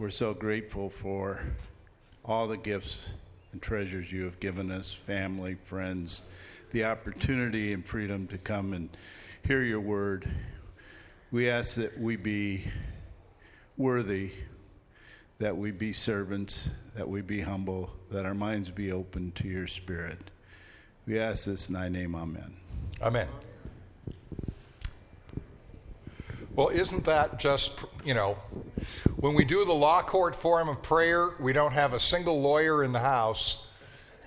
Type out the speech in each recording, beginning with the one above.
we're so grateful for all the gifts and treasures you have given us family, friends, the opportunity and freedom to come and hear your word. We ask that we be worthy, that we be servants, that we be humble, that our minds be open to your spirit. We ask this in thy name, amen. Amen. Well, isn't that just, you know, when we do the law court form of prayer, we don't have a single lawyer in the house.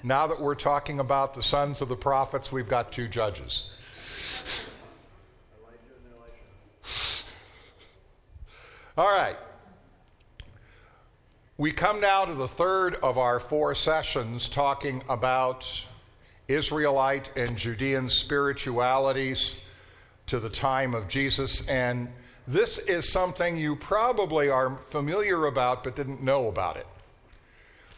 Now that we're talking about the sons of the prophets, we've got two judges. All right. We come now to the third of our four sessions talking about Israelite and Judean spiritualities to the time of Jesus. And this is something you probably are familiar about but didn't know about it.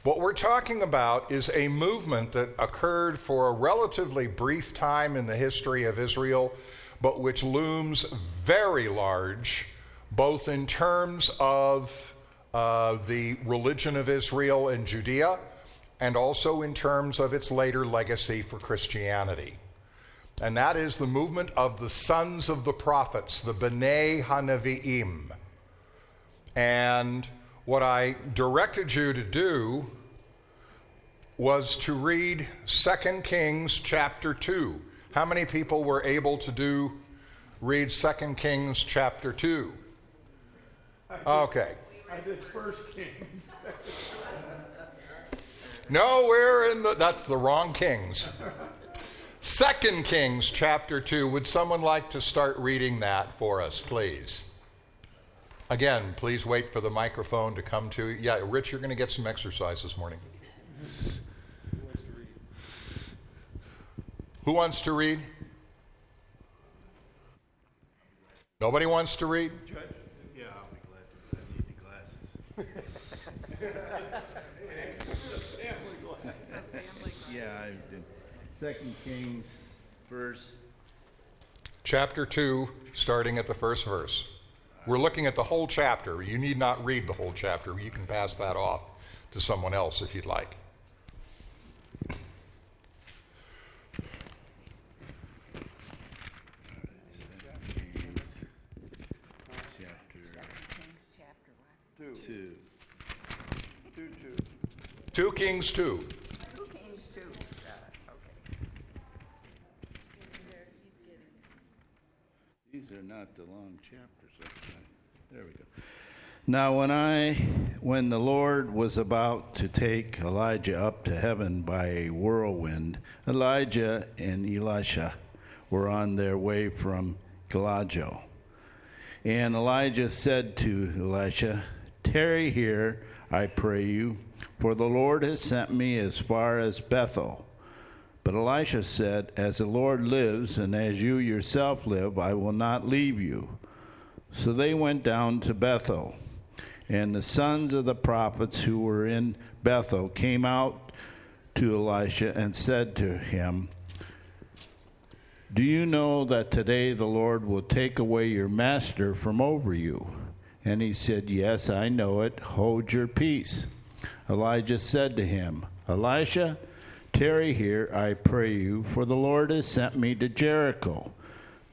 What we're talking about is a movement that occurred for a relatively brief time in the history of Israel, but which looms very large, both in terms of uh, the religion of Israel and Judea, and also in terms of its later legacy for Christianity. And that is the movement of the sons of the prophets, the B'nai Hanavi'im. And what I directed you to do was to read 2 Kings chapter 2. How many people were able to do read 2 Kings chapter 2? Okay. I did First Kings. no, we're in the that's the wrong Kings. Second Kings chapter 2. Would someone like to start reading that for us, please? Again, please wait for the microphone to come to. you. Yeah, Rich, you're going to get some exercise this morning. Who wants to read? Nobody wants to read? Judge? Yeah, I'll be glad to. I need the glasses. yeah, I did. Second Kings, verse. Chapter 2, starting at the first verse. We're looking at the whole chapter. You need not read the whole chapter. You can pass that off to someone else if you'd like. Two. Two, two. 2 Kings 2. Two Kings, two. These are not the long chapters. There we go. Now, when I, when the Lord was about to take Elijah up to heaven by a whirlwind, Elijah and Elisha were on their way from Gilgal. And Elijah said to Elisha, Tarry here, I pray you, for the Lord has sent me as far as Bethel. But Elisha said, As the Lord lives, and as you yourself live, I will not leave you. So they went down to Bethel. And the sons of the prophets who were in Bethel came out to Elisha and said to him, Do you know that today the Lord will take away your master from over you? And he said, Yes, I know it. Hold your peace. Elijah said to him, Elisha, tarry here, I pray you, for the Lord has sent me to Jericho.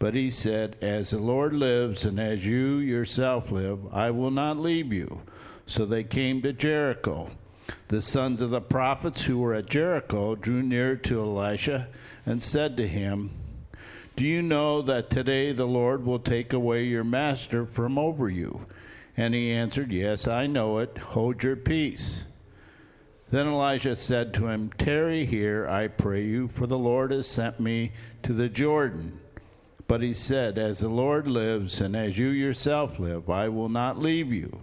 But he said, As the Lord lives, and as you yourself live, I will not leave you. So they came to Jericho. The sons of the prophets who were at Jericho drew near to Elisha and said to him, Do you know that today the Lord will take away your master from over you? And he answered, Yes, I know it. Hold your peace. Then Elijah said to him, Tarry here, I pray you, for the Lord has sent me to the Jordan. But he said, As the Lord lives, and as you yourself live, I will not leave you.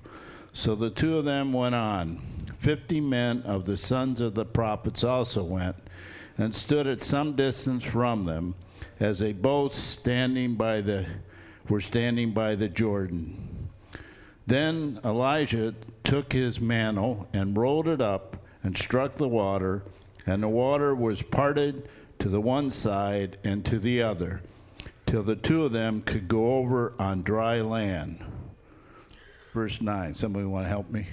So the two of them went on. Fifty men of the sons of the prophets also went, and stood at some distance from them, as they both standing by the were standing by the Jordan. Then Elijah took his mantle and rolled it up and struck the water, and the water was parted to the one side and to the other, till the two of them could go over on dry land. Verse 9. Somebody want to help me?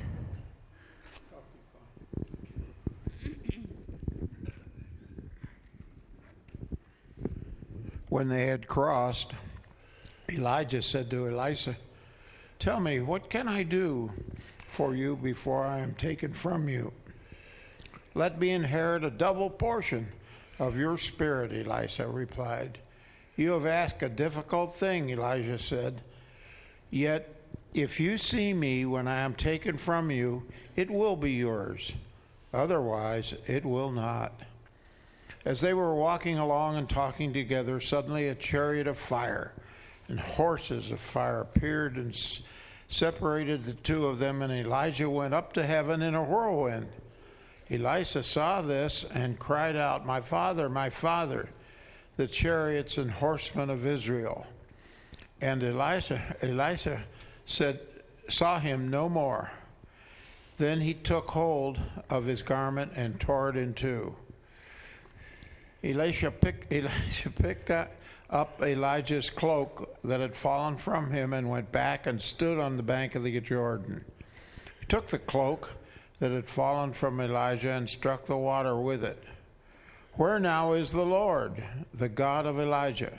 When they had crossed, Elijah said to Elisha, Tell me, what can I do for you before I am taken from you? Let me inherit a double portion of your spirit, Elisha replied. You have asked a difficult thing, Elijah said. Yet, if you see me when I am taken from you, it will be yours. Otherwise, it will not. As they were walking along and talking together, suddenly a chariot of fire and horses of fire appeared and s- separated the two of them, and Elijah went up to heaven in a whirlwind. Elisha saw this and cried out, My father, my father, the chariots and horsemen of Israel. And Elisha, Elisha said, saw him no more. Then he took hold of his garment and tore it in two. Elisha picked, Elisha picked up Elijah's cloak that had fallen from him and went back and stood on the bank of the Jordan. He took the cloak that had fallen from Elijah and struck the water with it. Where now is the Lord, the God of Elijah?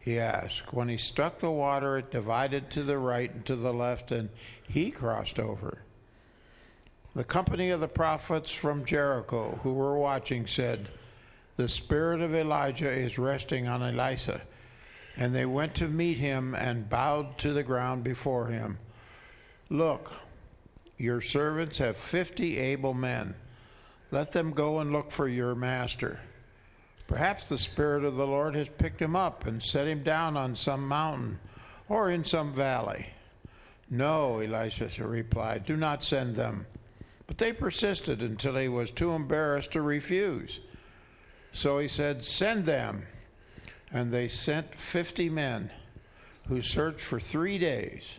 He asked. When he struck the water, it divided to the right and to the left, and he crossed over. The company of the prophets from Jericho who were watching said, The spirit of Elijah is resting on Elisha. And they went to meet him and bowed to the ground before him. Look, your servants have fifty able men. Let them go and look for your master. Perhaps the Spirit of the Lord has picked him up and set him down on some mountain or in some valley. No, Elisha replied, do not send them. But they persisted until he was too embarrassed to refuse. So he said, Send them. And they sent fifty men who searched for three days,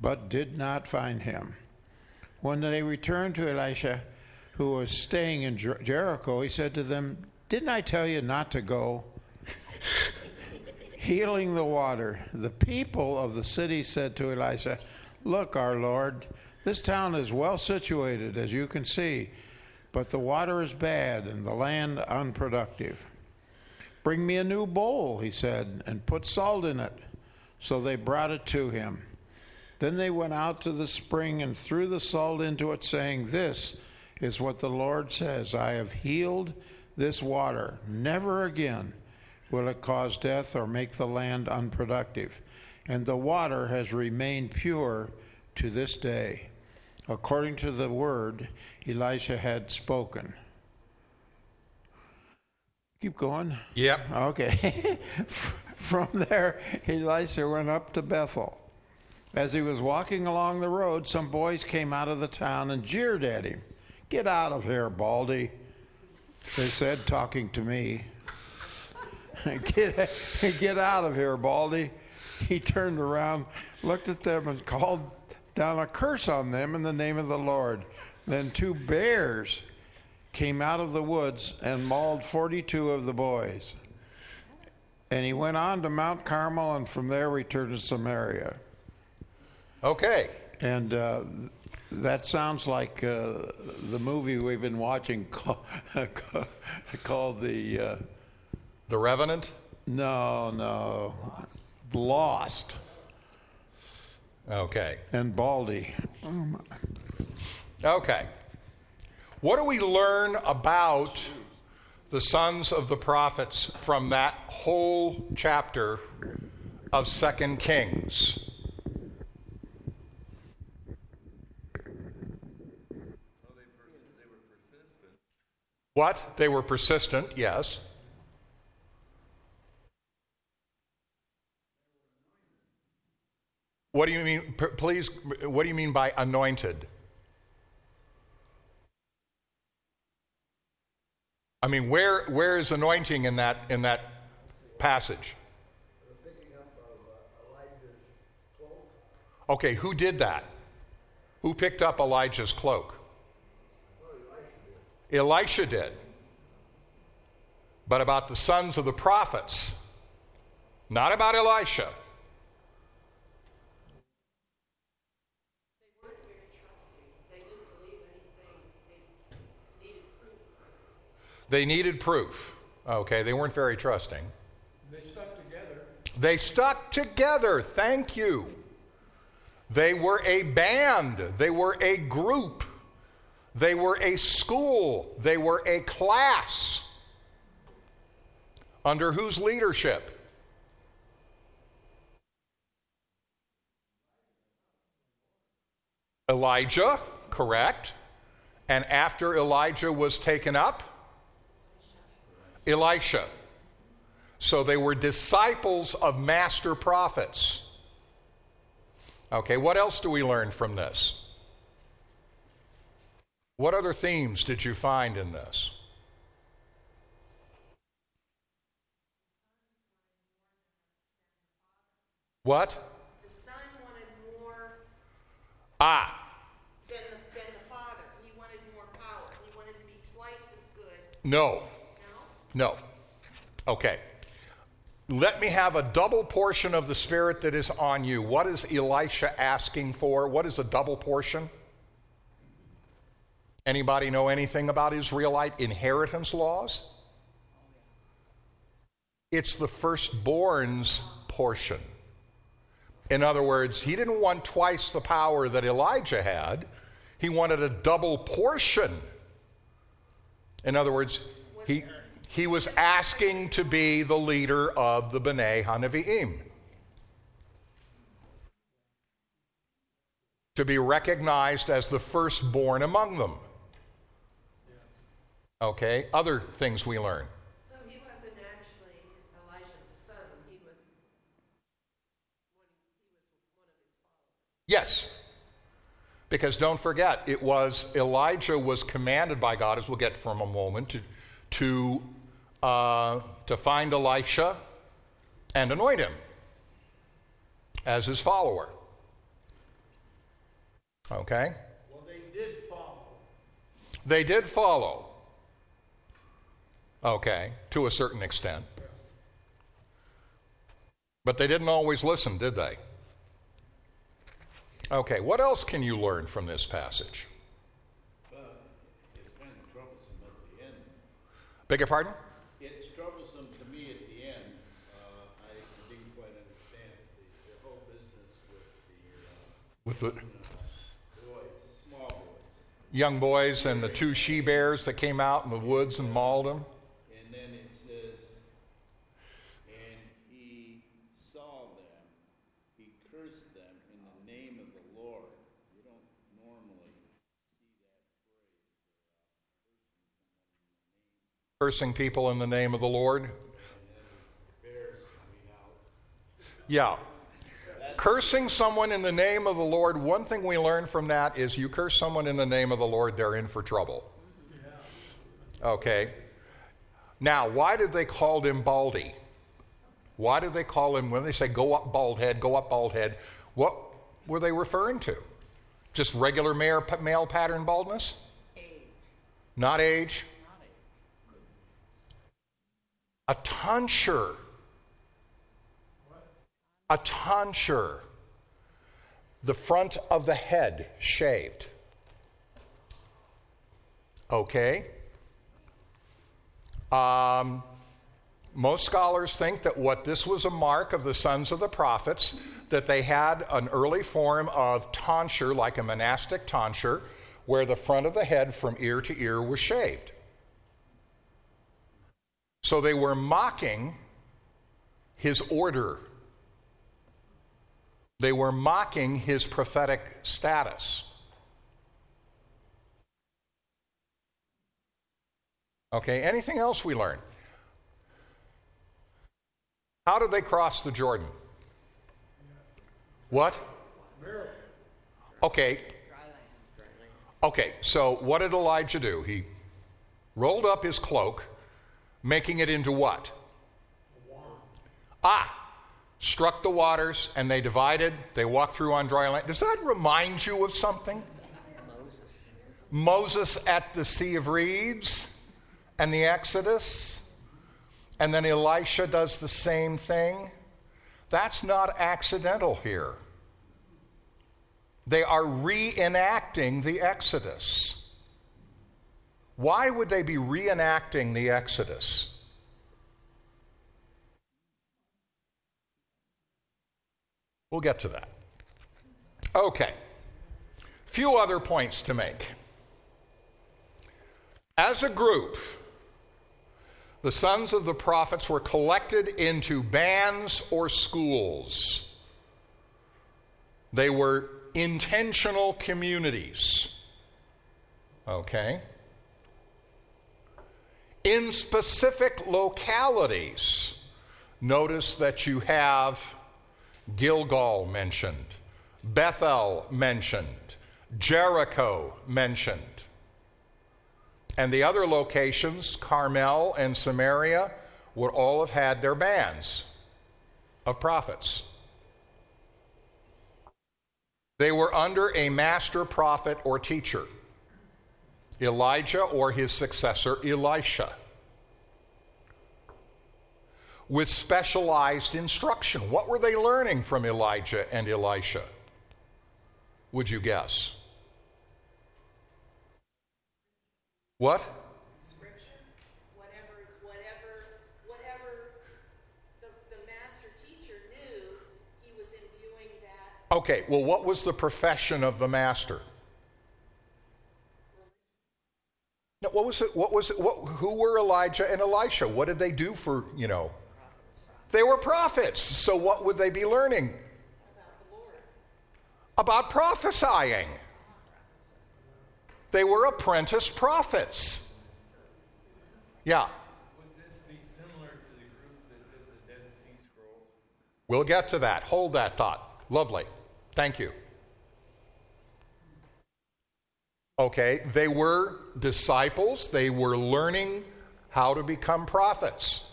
but did not find him. When they returned to Elisha, who was staying in Jer- Jericho, he said to them, Didn't I tell you not to go? Healing the water, the people of the city said to Elisha, Look, our Lord, this town is well situated, as you can see, but the water is bad and the land unproductive. Bring me a new bowl, he said, and put salt in it. So they brought it to him. Then they went out to the spring and threw the salt into it, saying, This is what the Lord says I have healed this water. Never again will it cause death or make the land unproductive. And the water has remained pure to this day, according to the word Elisha had spoken. Keep going. Yep. Okay. From there, Elisha went up to Bethel. As he was walking along the road, some boys came out of the town and jeered at him. Get out of here, Baldy, they said, talking to me. get, get out of here, Baldy. He turned around, looked at them, and called down a curse on them in the name of the Lord. Then two bears came out of the woods and mauled 42 of the boys. And he went on to Mount Carmel and from there returned to Samaria. Okay. And uh, that sounds like uh, the movie we've been watching called, called the. Uh, The Revenant? no, no. Lost. Okay. And Baldy. Okay. What do we learn about the sons of the prophets from that whole chapter of Second Kings? What? They were persistent, yes. What do you mean, please, what do you mean by anointed? I mean, where, where is anointing in that, in that passage? Okay, who did that? Who picked up Elijah's cloak? Elisha did. But about the sons of the prophets, not about Elisha. They needed proof. Okay, they weren't very trusting. They stuck together They stuck together. Thank you. They were a band. They were a group. They were a school. They were a class. Under whose leadership? Elijah, correct. And after Elijah was taken up, Elisha. So they were disciples of master prophets. Okay, what else do we learn from this? What other themes did you find in this? What? The son wanted more Ah, than the, than the father. He wanted more power. He wanted to be twice as good. no. No? No. Okay. Let me have a double portion of the Spirit that is on you. What is Elisha asking for? What is a double portion? Anybody know anything about Israelite inheritance laws? It's the firstborn's portion. In other words, he didn't want twice the power that Elijah had, he wanted a double portion. In other words, he, he was asking to be the leader of the B'nai Hanaviim. To be recognized as the firstborn among them. Okay, other things we learn. So he wasn't actually Elijah's son. He was Yes. Because don't forget, it was Elijah was commanded by God, as we'll get from a moment, to, to, uh, to find Elisha and anoint him as his follower. Okay? Well, they did follow. They did follow. Okay, to a certain extent. But they didn't always listen, did they? Okay, what else can you learn from this passage? It's kind of troublesome at the end. Beg your pardon? It's troublesome to me at the end. Uh, I didn't quite understand the, the whole business with the uh, With the boys, small boys. young boys and the two she bears that came out in the woods and mauled them. And then it says, and he saw them, he cursed them in the name of the Lord. You don't normally cursing people in the name of the Lord. Yeah. Cursing someone in the name of the Lord, one thing we learn from that is you curse someone in the name of the Lord, they're in for trouble. Okay. Now, why did they call him Baldy? Why did they call him, when they say go up bald head, go up bald head, what were they referring to? Just regular male, pattern baldness? Age. Not age? A tonsure. A tonsure. The front of the head shaved. Okay? Um, most scholars think that what this was a mark of the sons of the prophets, that they had an early form of tonsure, like a monastic tonsure, where the front of the head from ear to ear was shaved. So they were mocking his order. They were mocking his prophetic status. Okay, anything else we learn? How did they cross the Jordan? What? Okay. Okay, so what did Elijah do? He rolled up his cloak, making it into what? Ah, struck the waters and they divided. They walked through on dry land. Does that remind you of something? Moses. Moses at the Sea of Reeds and the Exodus. And then Elisha does the same thing. That's not accidental here. They are reenacting the Exodus. Why would they be reenacting the Exodus? We'll get to that. Okay. Few other points to make. As a group, the sons of the prophets were collected into bands or schools. They were intentional communities. Okay? In specific localities, notice that you have Gilgal mentioned, Bethel mentioned, Jericho mentioned. And the other locations, Carmel and Samaria, would all have had their bands of prophets. They were under a master prophet or teacher, Elijah or his successor, Elisha, with specialized instruction. What were they learning from Elijah and Elisha? Would you guess? What? Scripture, whatever, whatever, whatever the, the master teacher knew, he was imbuing that Okay, well, what was the profession of the master? What was it? What was it? What, who were Elijah and Elisha? What did they do for, you know? They were prophets. So what would they be learning? About prophesying. They were apprentice prophets. Yeah. Would this be similar to the group that did the Dead Sea Scrolls? We'll get to that. Hold that thought. Lovely. Thank you. Okay, they were disciples, they were learning how to become prophets.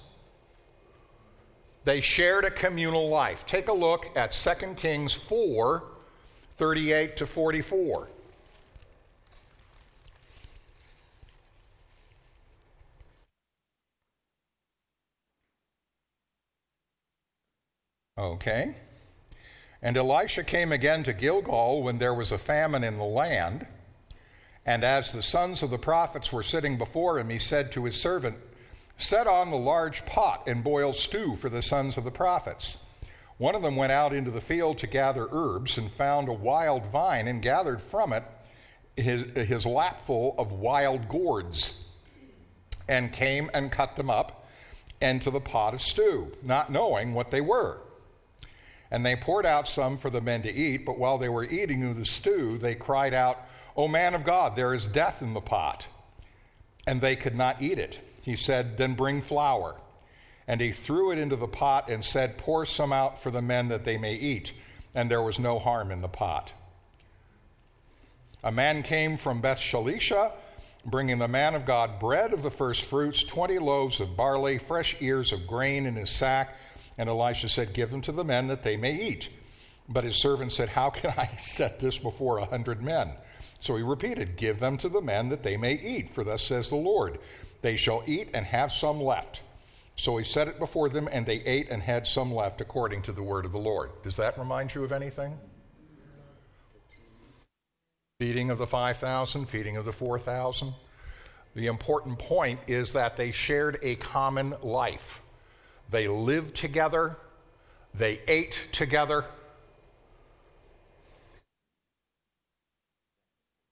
They shared a communal life. Take a look at 2 Kings 4 38 to 44. Okay. And Elisha came again to Gilgal when there was a famine in the land. And as the sons of the prophets were sitting before him, he said to his servant, Set on the large pot and boil stew for the sons of the prophets. One of them went out into the field to gather herbs and found a wild vine and gathered from it his, his lapful of wild gourds and came and cut them up into the pot of stew, not knowing what they were. And they poured out some for the men to eat, but while they were eating of the stew, they cried out, O man of God, there is death in the pot. And they could not eat it. He said, Then bring flour. And he threw it into the pot and said, Pour some out for the men that they may eat. And there was no harm in the pot. A man came from Beth Shalisha, bringing the man of God bread of the first fruits, 20 loaves of barley, fresh ears of grain in his sack. And Elisha said, Give them to the men that they may eat. But his servant said, How can I set this before a hundred men? So he repeated, Give them to the men that they may eat, for thus says the Lord, They shall eat and have some left. So he set it before them, and they ate and had some left, according to the word of the Lord. Does that remind you of anything? Feeding of the 5,000, feeding of the 4,000. The important point is that they shared a common life. They lived together, they ate together.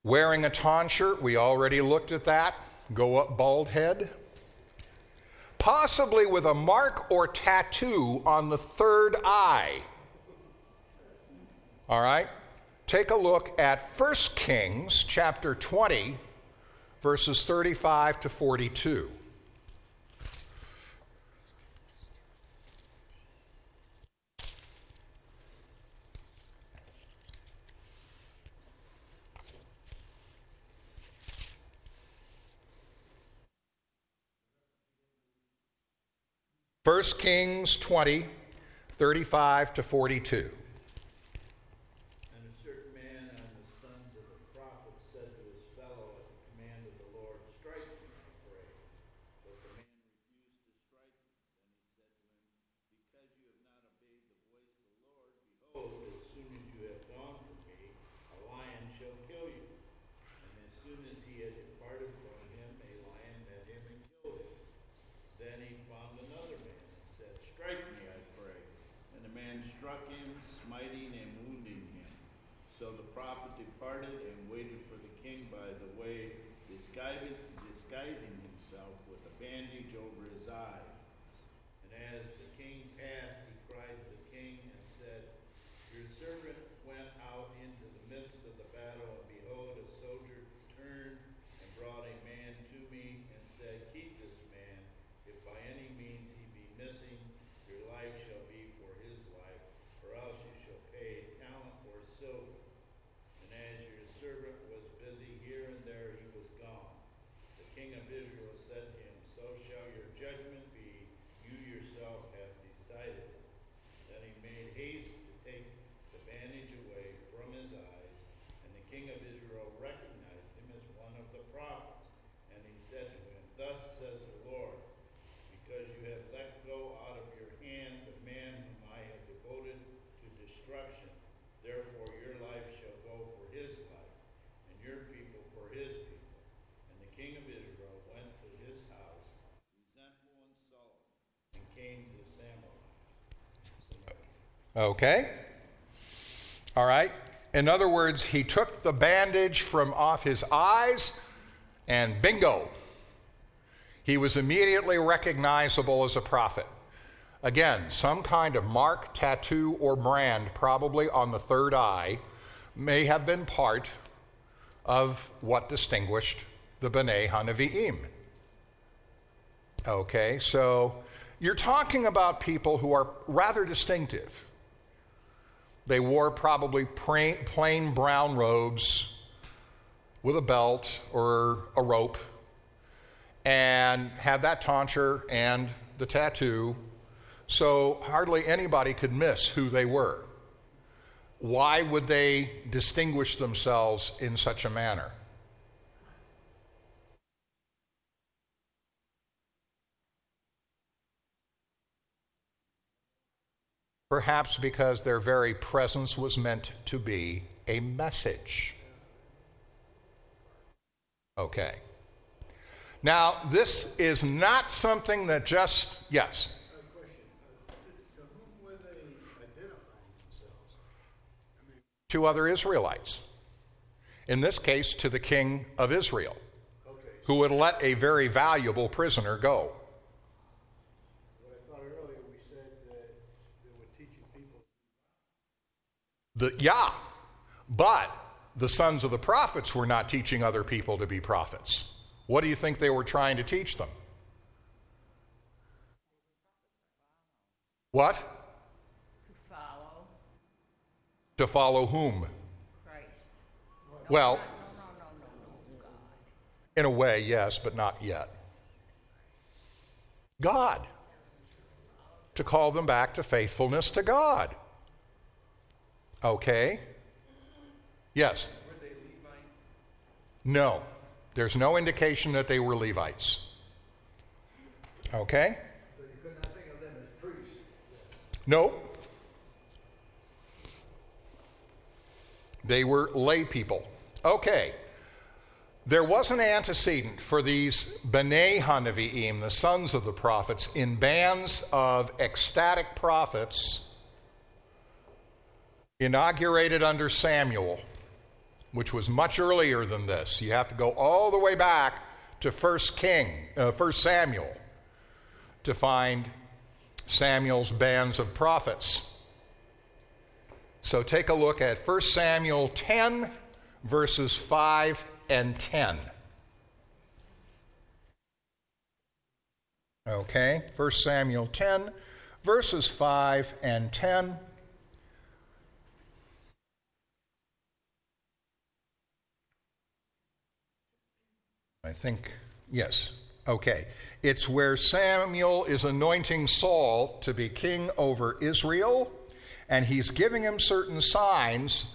Wearing a tonsure, we already looked at that. Go up bald head. Possibly with a mark or tattoo on the third eye. All right? Take a look at 1 Kings chapter 20, verses 35 to 42. First Kings 20, 35 to 42. And a certain man on the sons of the prophets said to his fellow at the command of the Lord, Strike me, I pray. But the man refused to strike him. Then he said to him, Because you have not obeyed the voice of the Lord, behold, as soon as you have gone from me, a lion shall kill you. And as soon as he had departed from him, a lion met him and killed him. Then he found another man and said, Strike me, I pray. And the man struck him, smiting and wounding him. So the prophet departed and waited for the king by the way, disguising, disguising himself with a bandage over his eyes. And as the king passed, he cried to the king and said, Your servant went out into the midst of the battle, and behold, a soldier turned and brought a man to me and said, Keep this man, if by any means he be missing, your life shall be for his life, or else you shall pay talent or silver. And as your servant was busy here and there, he was gone. The king of Israel said to him, So shall your judgment be, you yourself have decided it. Then he made haste to take the bandage away from his eyes, and the king of Israel recognized him as one of the prophets. And he said to him, Thus says the Lord, because you have let go out of your hand the man whom I have devoted to destruction. Therefore your life shall go for his life, and your people for his people. And the king of Israel went to his house, resentful and sullen, and came to Samuel. Okay? All right? In other words, he took the bandage from off his eyes, and bingo, he was immediately recognizable as a prophet. Again, some kind of mark, tattoo, or brand, probably on the third eye, may have been part of what distinguished the B'nai Hanavi'im. Okay, so you're talking about people who are rather distinctive. They wore probably plain, brown robes with a belt or a rope and had that tonsure and the tattoo, so hardly anybody could miss who they were. Why would they distinguish themselves in such a manner? Perhaps because their very presence was meant to be a message. Okay. Now, this is not something that just, yes. To other Israelites. In this case, to the king of Israel, who would let a very valuable prisoner go. But I thought earlier we said that they were teaching people. The, yeah, but the sons of the prophets were not teaching other people to be prophets. What do you think they were trying to teach them? What? To follow To follow whom? Christ. Well, No, no, no, no, no, God. in a way, yes, but not yet. God. To call them back to faithfulness to God. Okay? Yes? Were they Levites? No. There's no indication that they were Levites. Okay? So you could not think of them as priests. Nope. They were lay people. Okay. There was an antecedent for these B'nai Hanavi'im, the sons of the prophets, in bands of ecstatic prophets inaugurated under Samuel, which was much earlier than this. You have to go all the way back to 1 King, uh, 1 Samuel to find Samuel's bands of prophets. So take a look at 1 Samuel 10, verses 5 and 10. Okay, 1 Samuel 10, verses 5 and 10. I think, yes. Okay. It's where Samuel is anointing Saul to be king over Israel, and he's giving him certain signs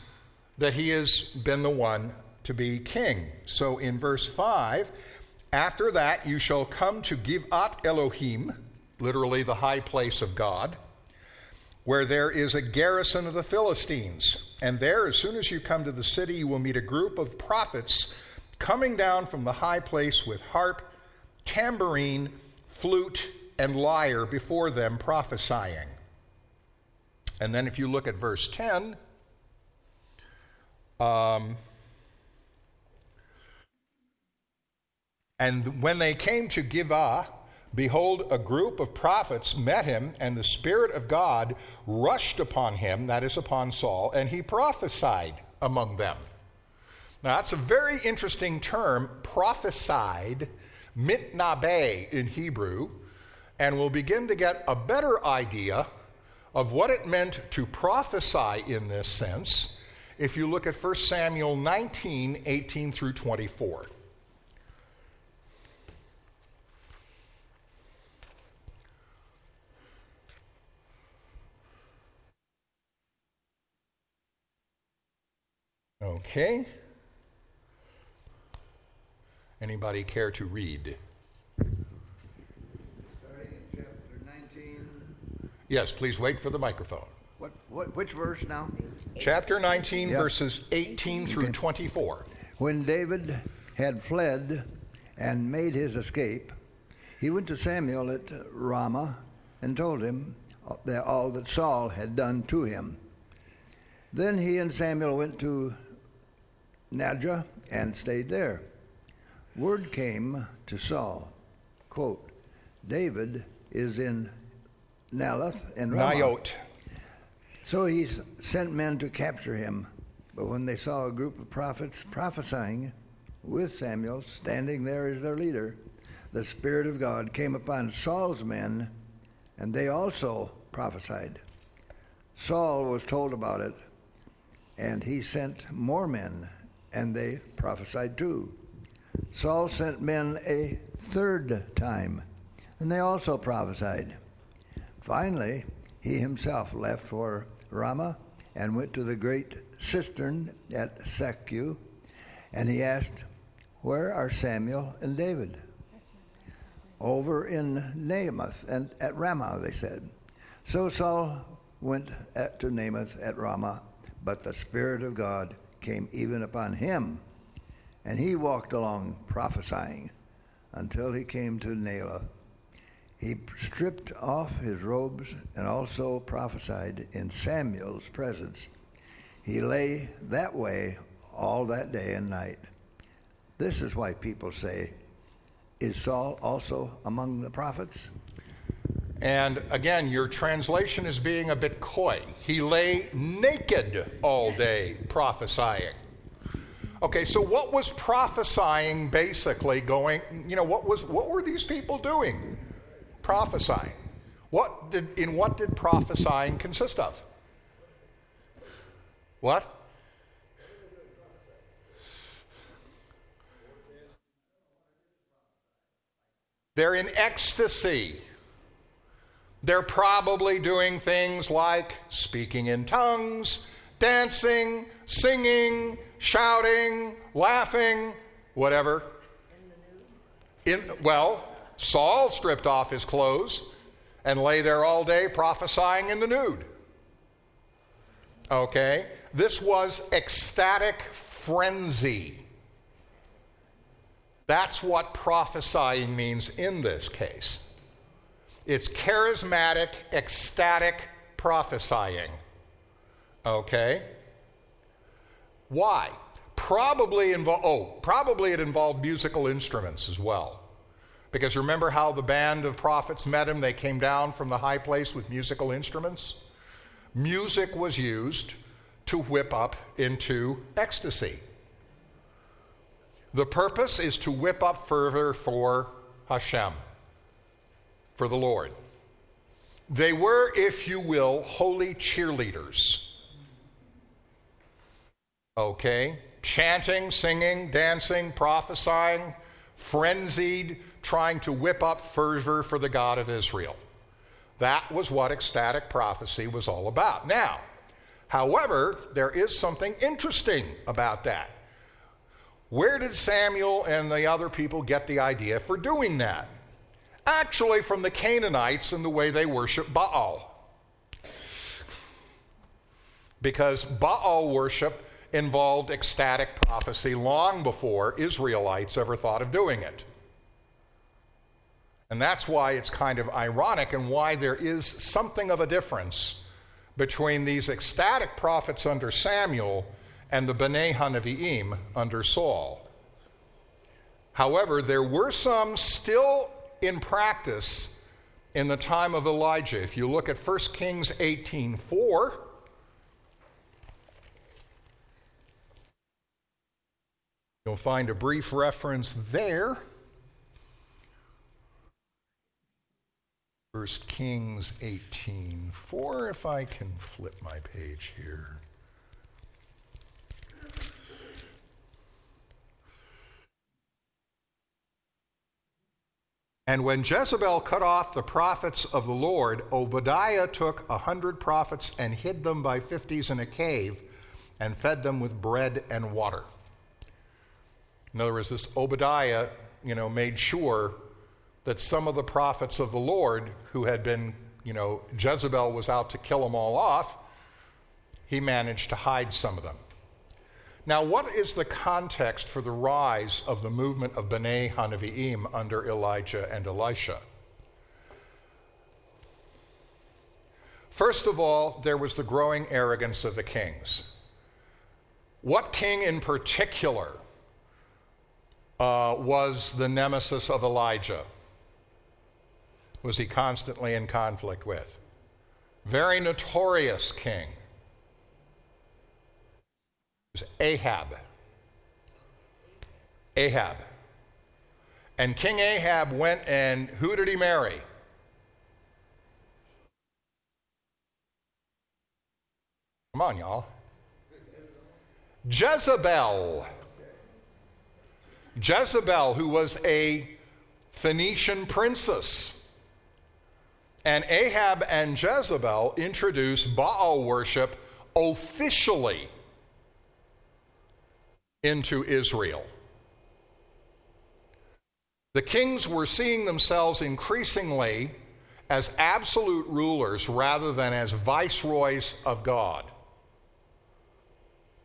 that he has been the one to be king. So in verse 5, after that you shall come to Givat Elohim, literally the high place of God, where there is a garrison of the Philistines. And there, as soon as you come to the city, you will meet a group of prophets coming down from the high place with harp, tambourine, flute, and lyre before them prophesying. And then if you look at verse 10, um, and when they came to Givah, behold, a group of prophets met him, and the Spirit of God rushed upon him, that is, upon Saul, and he prophesied among them. Now, that's a very interesting term, prophesied, mitnabe in Hebrew, and we'll begin to get a better idea of what it meant to prophesy in this sense if you look at 1 Samuel 19 18 through 24. Okay. Anybody care to read? Starting in chapter 19. Yes, please wait for the microphone. What, what, which verse now? Chapter 19, Yep. verses 18 through 24. When David had fled and made his escape, he went to Samuel at Ramah and told him that all that Saul had done to him. Then he and Samuel went to Najah and stayed there. Word came to Saul, quote, David is in Nalath and Ramah. Nayot. So he sent men to capture him. But when they saw a group of prophets prophesying with Samuel standing there as their leader, the Spirit of God came upon Saul's men, and they also prophesied. Saul was told about it, and he sent more men, and they prophesied too. Saul sent men a third time, and they also prophesied. Finally, he himself left for Ramah and went to the great cistern at Seku, and he asked, Where are Samuel and David? Over in Namath and at Ramah, they said. So Saul went at, to Namath at Ramah, but the Spirit of God came even upon him, and he walked along prophesying until he came to Nalah. He stripped off his robes and also prophesied in Samuel's presence. He lay that way all that day and night. This is why people say, Is Saul also among the prophets? And again, your translation is being a bit coy. He lay naked all day prophesying. Okay, so what was prophesying basically going, you know, what was what were these people doing? Prophesying. What did in what did prophesying consist of? What? They're in ecstasy. They're probably doing things like speaking in tongues, dancing, singing, shouting, laughing, whatever. In well, Saul stripped off his clothes and lay there all day prophesying in the nude. Okay? This was ecstatic frenzy. That's what prophesying means in this case. It's charismatic, ecstatic prophesying. Okay? Why? Probably invo- oh, probably it involved musical instruments as well. Because remember how the band of prophets met him? They came down from the high place with musical instruments. Music was used to whip up into ecstasy. The purpose is to whip up fervor for Hashem, for the Lord. They were, if you will, holy cheerleaders. Okay? Chanting, singing, dancing, prophesying, frenzied, trying to whip up fervor for the God of Israel. That was what ecstatic prophecy was all about. Now, however, there is something interesting about that. Where did Samuel and the other people get the idea for doing that? Actually, from the Canaanites and the way they worship Baal. Because Baal worship involved ecstatic prophecy long before Israelites ever thought of doing it. And that's why it's kind of ironic and why there is something of a difference between these ecstatic prophets under Samuel and the B'nai Hanaviim under Saul. However, there were some still in practice in the time of Elijah. If you look at 1 Kings 18:4, you'll find a brief reference there. 1 Kings 18:4 if I can flip my page here. And when Jezebel cut off the prophets of the Lord, Obadiah took a hundred prophets and hid them by fifties in a cave and fed them with bread and water. In other words, this Obadiah, you know, made sure that some of the prophets of the Lord who had been, you know, Jezebel was out to kill them all off, he managed to hide some of them. Now, what is the context for the rise of the movement of B'nai Hanaviim under Elijah and Elisha? First of all, there was the growing arrogance of the kings. What king in particular uh, was the nemesis of Elijah? Was he constantly in conflict with? Very notorious king was Ahab. Ahab. And King Ahab went and who did he marry? Come on, y'all. Jezebel. Jezebel, who was a Phoenician princess. And Ahab and Jezebel introduced Baal worship officially into Israel. The kings were seeing themselves increasingly as absolute rulers rather than as viceroys of God.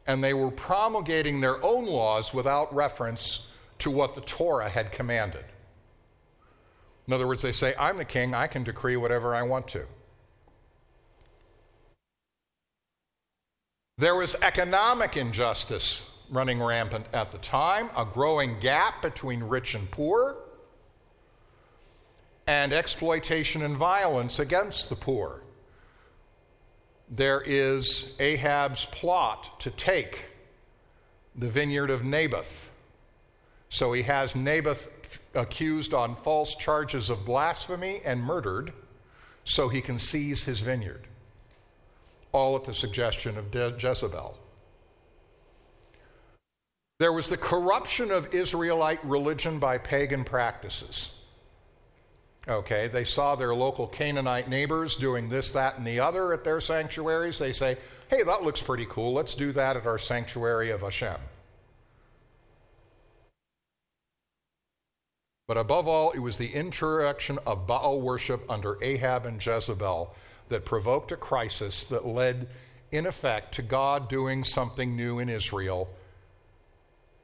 And they were promulgating their own laws without reference to what the Torah had commanded. In other words, they say, I'm the king, I can decree whatever I want to. There was economic injustice running rampant at the time, a growing gap between rich and poor, and exploitation and violence against the poor. There is Ahab's plot to take the vineyard of Naboth. So he has Naboth accused on false charges of blasphemy and murdered so he can seize his vineyard. All at the suggestion of Jezebel. There was the corruption of Israelite religion by pagan practices. Okay, they saw their local Canaanite neighbors doing this, that, and the other at their sanctuaries. They say, hey, that looks pretty cool. Let's do that at our sanctuary of Hashem. But above all, it was the introduction of Baal worship under Ahab and Jezebel that provoked a crisis that led, in effect, to God doing something new in Israel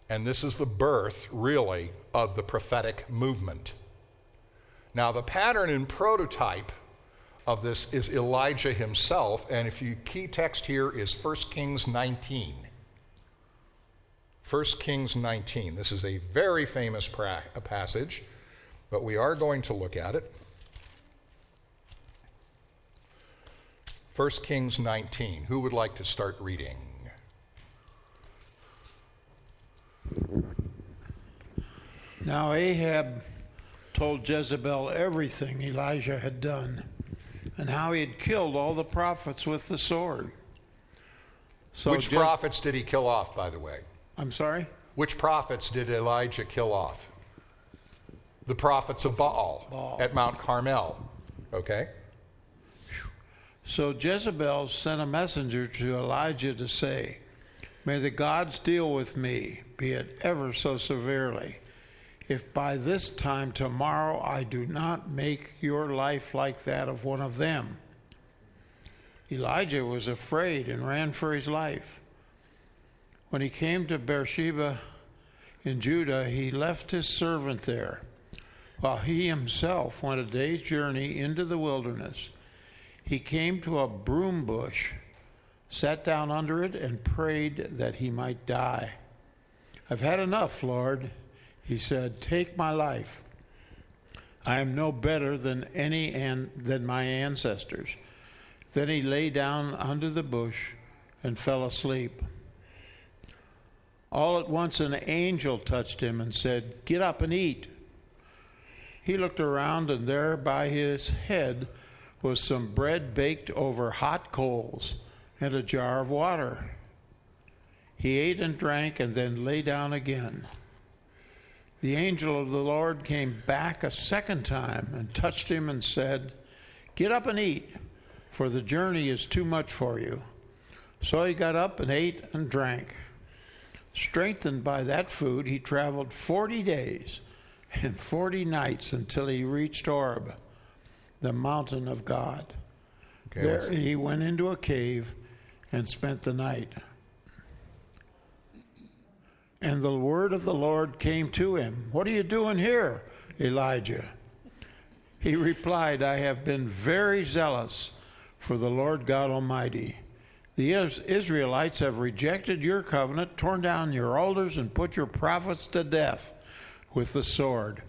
and this is the birth, really, of the prophetic movement. Now, the pattern and prototype of this is Elijah himself, and if you key text here is 1 Kings 19. 1 Kings 19. This is a very famous pra- passage, but we are going to look at it. 1 Kings 19. Who would like to start reading? Now Ahab told Jezebel everything Elijah had done and how he had killed all the prophets with the sword. So Which Je- prophets did he kill off, by the way? I'm sorry? Which prophets did Elijah kill off? The prophets of Baal, Baal. at Mount Carmel. Okay? So Jezebel sent a messenger to Elijah to say, May the gods deal with me, be it ever so severely, if by this time tomorrow I do not make your life like that of one of them. Elijah was afraid and ran for his life. When he came to Beersheba in Judah, he left his servant there, while he himself went a day's journey into the wilderness. he came to a broom bush, sat down under it, and prayed that he might die. I've had enough, Lord, he said. Take my life. I am no better than any an- than my ancestors. Then he lay down under the bush and fell asleep. All at once an angel touched him and said, Get up and eat. He looked around, and there by his head was some bread baked over hot coals and a jar of water. He ate and drank and then lay down again. The angel of the Lord came back a second time and touched him and said, Get up and eat, for the journey is too much for you. So he got up and ate and drank. Strengthened by that food, he traveled 40 days and 40 nights until he reached Horeb, the mountain of God. Okay, there he went into a cave and spent the night. And the word of the Lord came to him. What are you doing here, Elijah? He replied, I have been very zealous for the Lord God Almighty. The Israelites have rejected your covenant, torn down your altars, and put your prophets to death with the sword.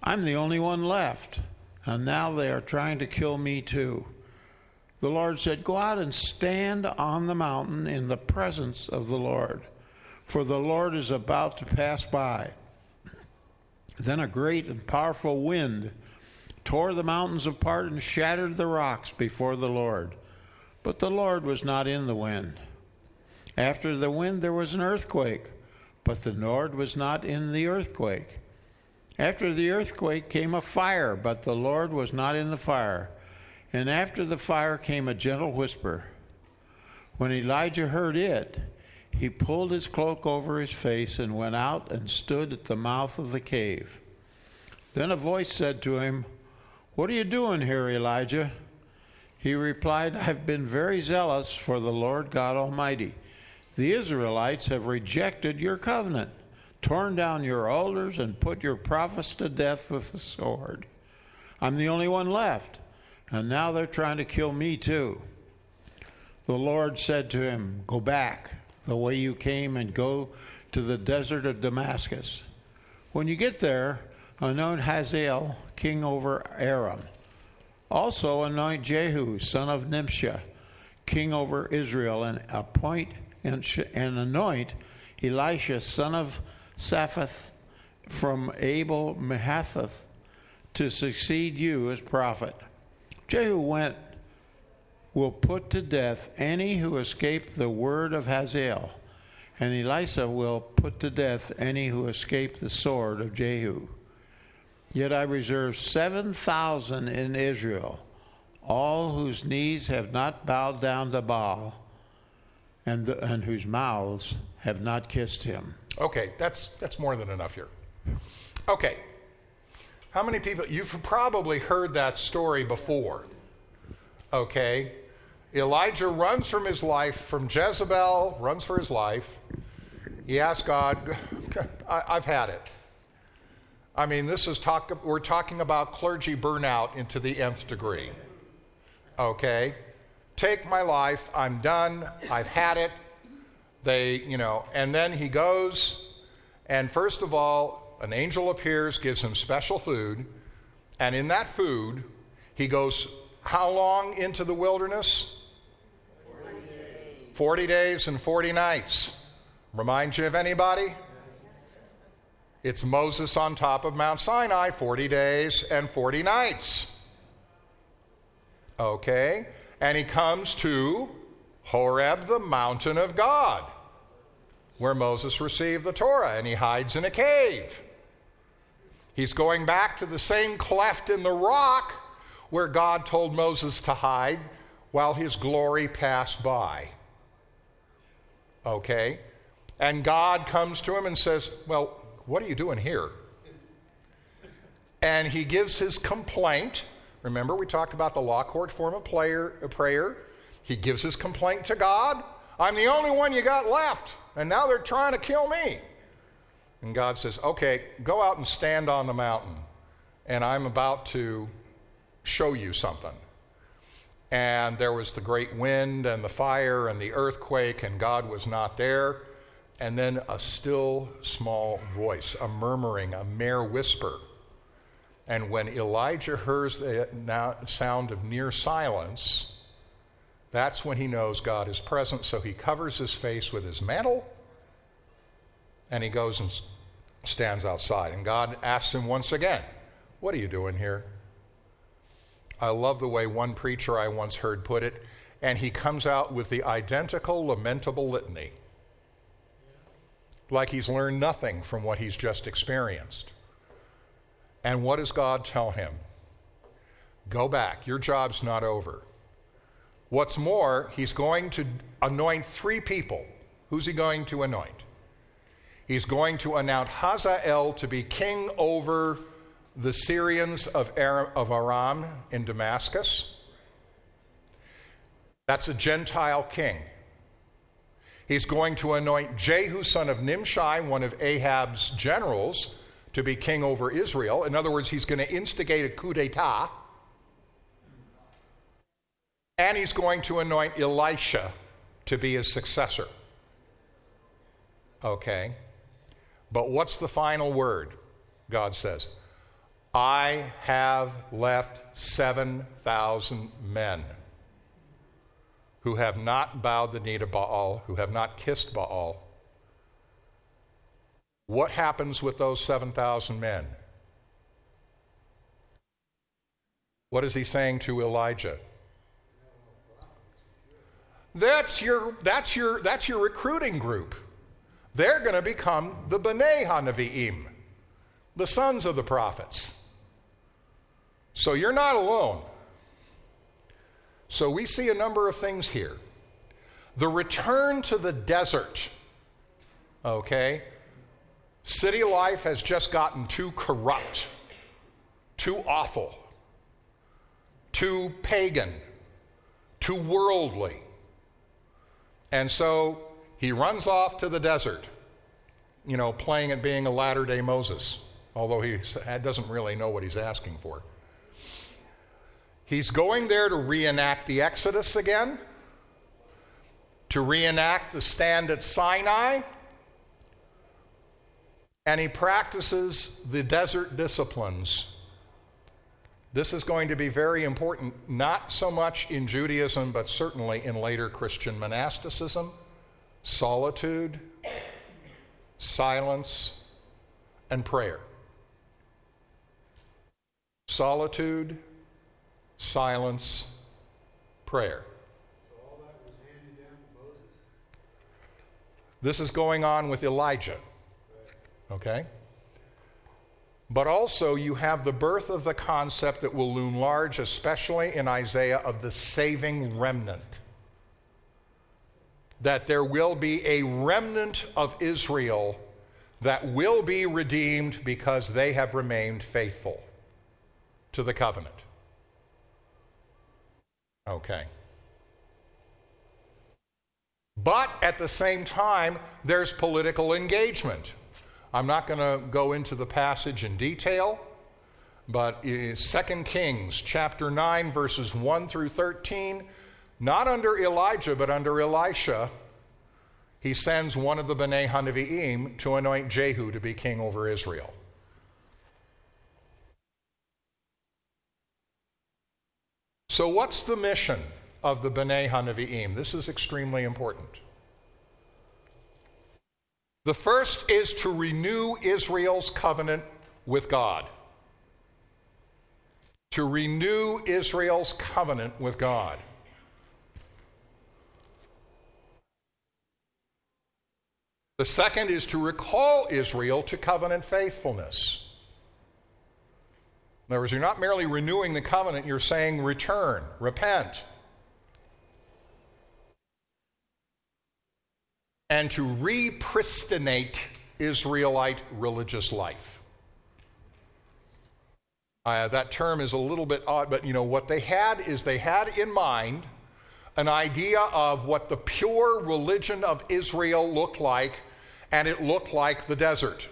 I'm the only one left, and now they are trying to kill me too. The Lord said, Go out and stand on the mountain in the presence of the Lord, for the Lord is about to pass by. Then a great and powerful wind tore the mountains apart and shattered the rocks before the Lord. But the Lord was not in the wind. After the wind, there was an earthquake, but the Lord was not in the earthquake. After the earthquake came a fire, but the Lord was not in the fire. And after the fire came a gentle whisper. When Elijah heard it, he pulled his cloak over his face and went out and stood at the mouth of the cave. Then a voice said to him, What are you doing here, Elijah? He replied, I've been very zealous for the Lord God Almighty. The Israelites have rejected your covenant, torn down your altars, and put your prophets to death with the sword. I'm the only one left, and now they're trying to kill me too. The Lord said to him, Go back the way you came and go to the desert of Damascus. When you get there, anoint Hazael king over Aram. Also anoint Jehu, son of Nimshah, king over Israel, and appoint and, and anoint Elisha, son of Shaphat, from Abel Mehathath, to succeed you as prophet. Jehu went, will put to death any who escape the word of Hazael, and Elisha will put to death any who escape the sword of Jehu. Yet I reserve 7,000 in Israel, all whose knees have not bowed down to Baal, and, the, and whose mouths have not kissed him. Okay, that's that's more than enough here. Okay. How many people you've probably heard that story before? Okay. Elijah runs from his life from Jezebel, runs for his life. He asks God, I've had it. I mean, this is talk we're talking about clergy burnout into the nth degree. Okay? Take my life, I'm done, I've had it. They, you know, and then he goes, and first of all, an angel appears, gives him special food, and in that food, he goes how long into the wilderness? 40 days, 40 days and 40 nights. Remind you of anybody? It's Moses on top of Mount Sinai, 40 days and 40 nights. Okay? And he comes to Horeb, the mountain of God, where Moses received the Torah, and he hides in a cave. He's going back to the same cleft in the rock where God told Moses to hide while his glory passed by. Okay? And God comes to him and says, Well, what are you doing here? And he gives his complaint. Remember, we talked about the law court form of prayer, uh, prayer. He gives his complaint to God. I'm the only one you got left, and now they're trying to kill me. And God says, Okay, go out and stand on the mountain, and I'm about to show you something. and there was the great wind and the fire and the earthquake, and God was not there. And then a still small voice, a murmuring, a mere whisper. And when Elijah hears the sound of near silence, that's when he knows God is present. So he covers his face with his mantle and he goes and stands outside. And God asks him once again, What are you doing here? I love the way one preacher I once heard put it, and he comes out with the identical lamentable litany, like he's learned nothing from what he's just experienced. And what does God tell him? Go back, your job's not over. What's more, he's going to anoint three people. Who's he going to anoint? He's going to anoint Hazael to be king over the Syrians of Aram in Damascus. That's a Gentile king. He's going to anoint Jehu, son of Nimshi, one of Ahab's generals, to be king over Israel. In other words, he's going to instigate a coup d'etat. And he's going to anoint Elisha to be his successor. Okay. But what's the final word? God says, I have left 7,000 men who have not bowed the knee to Baal, who have not kissed Baal. What happens with those 7,000 men? What is he saying to Elijah? That's your, that's your, that's your recruiting group. They're going to become the B'nai Hanavi'im, the sons of the prophets. So you're not alone. So we see a number of things here. The return to the desert, okay? City life has just gotten too corrupt, too awful, too pagan, too worldly. And so he runs off to the desert, you know, playing at being a latter day Moses, although he doesn't really know what he's asking for. He's going there to reenact the Exodus again, to reenact the stand at Sinai, and he practices the desert disciplines. This is going to be very important, not so much in Judaism, but certainly in later Christian monasticism, solitude, silence, and prayer. Solitude, silence, prayer. This is going on with Elijah. Okay? But also, you have the birth of the concept that will loom large, especially in Isaiah, of the saving remnant. That there will be a remnant of Israel that will be redeemed because they have remained faithful to the covenant. Okay. But at the same time, there's political engagement. I'm not going to go into the passage in detail, but 2 Kings chapter 9 verses 1 through 13, not under Elijah but under Elisha, he sends one of the B'nai HaNevi'im to anoint Jehu to be king over Israel. So, what's the mission of the B'nai Hanavi'im? This is extremely important. The first is to renew Israel's covenant with God. To renew Israel's covenant with God. The second is to recall Israel to covenant faithfulness. In other words, you're not merely renewing the covenant, you're saying return, repent. And to repristinate Israelite religious life. Uh, that term is a little bit odd, but you know what they had is they had in mind an idea of what the pure religion of Israel looked like, and it looked like the desert.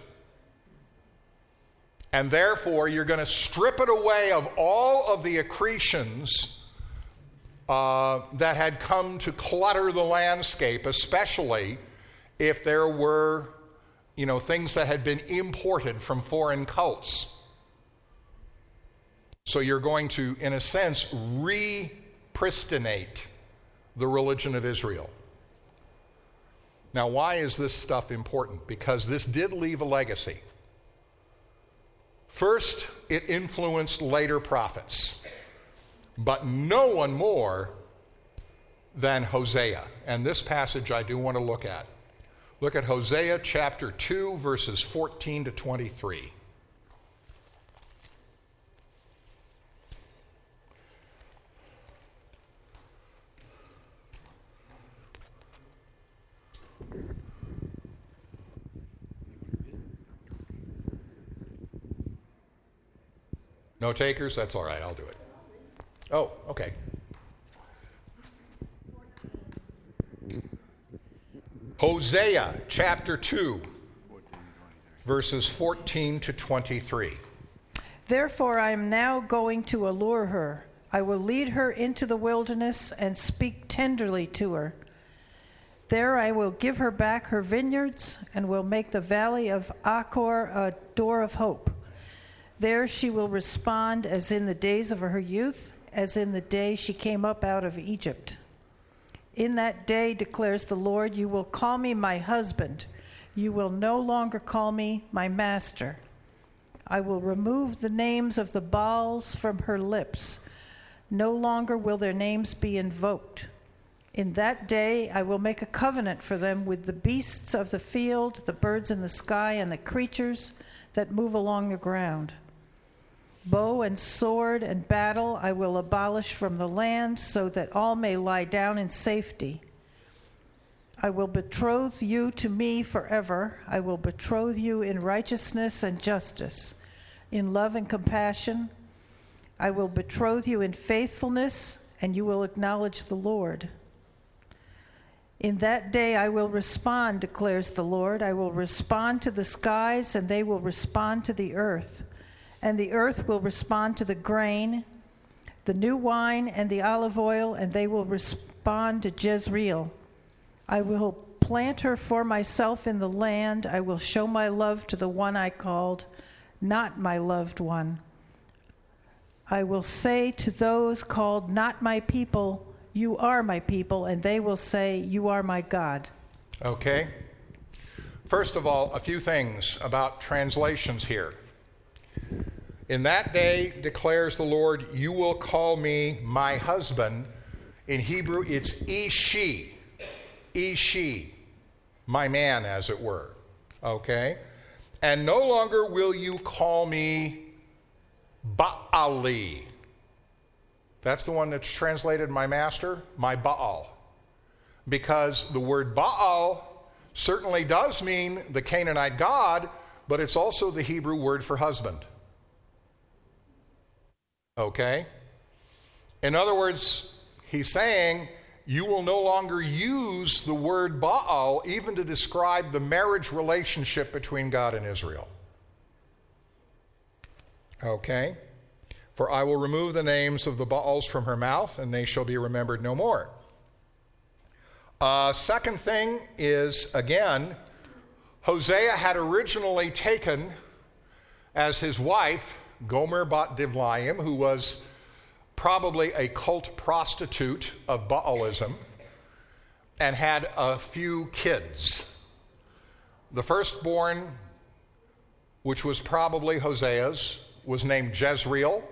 And therefore, you're going to strip it away of all of the accretions uh, that had come to clutter the landscape, especially if there were, you know, things that had been imported from foreign cults. So you're going to, in a sense, repristinate the religion of Israel. Now, why is this stuff important? Because this did leave a legacy. First, it influenced later prophets, but no one more than Hosea. And this passage I do want to look at. Look at Hosea chapter 2, verses 14 to 23. No takers? That's all right, I'll do it. Oh, okay. Hosea chapter 2, verses 14 to 23. Therefore, I am now going to allure her. I will lead her into the wilderness and speak tenderly to her. There I will give her back her vineyards and will make the valley of Achor a door of hope. There she will respond as in the days of her youth, as in the day she came up out of Egypt. In that day, declares the Lord, you will call me my husband. You will no longer call me my master. I will remove the names of the Baals from her lips. No longer will their names be invoked. In that day, I will make a covenant for them with the beasts of the field, the birds in the sky, and the creatures that move along the ground. Bow and sword and battle I will abolish from the land, so that all may lie down in safety. I will betroth you to me forever. I will betroth you in righteousness and justice, in love and compassion. I will betroth you in faithfulness, and you will acknowledge the Lord. In that day I will respond, declares the Lord. I will respond to the skies, and they will respond to the earth and the earth will respond to the grain, the new wine, and the olive oil, and they will respond to Jezreel. I will plant her for myself in the land. I will show my love to the one I called, not my loved one. I will say to those called not my people, You are my people, and they will say, You are my God. Okay. First of all, a few things about translations here. In that day, declares the Lord, you will call me my husband. In Hebrew, it's Ishi. Ishi. My man, as it were. Okay? And no longer will you call me Baali. That's the one that's translated my master, my Baal. Because the word Baal certainly does mean the Canaanite god, but it's also the Hebrew word for husband. Okay? In other words, he's saying you will no longer use the word Baal even to describe the marriage relationship between God and Israel. Okay? For I will remove the names of the Baals from her mouth, and they shall be remembered no more. Uh, second thing is, again, Hosea had originally taken as his wife Gomer Bat Divlaim, who was probably a cult prostitute of Baalism, and had a few kids. The firstborn, which was probably Hosea's, was named Jezreel,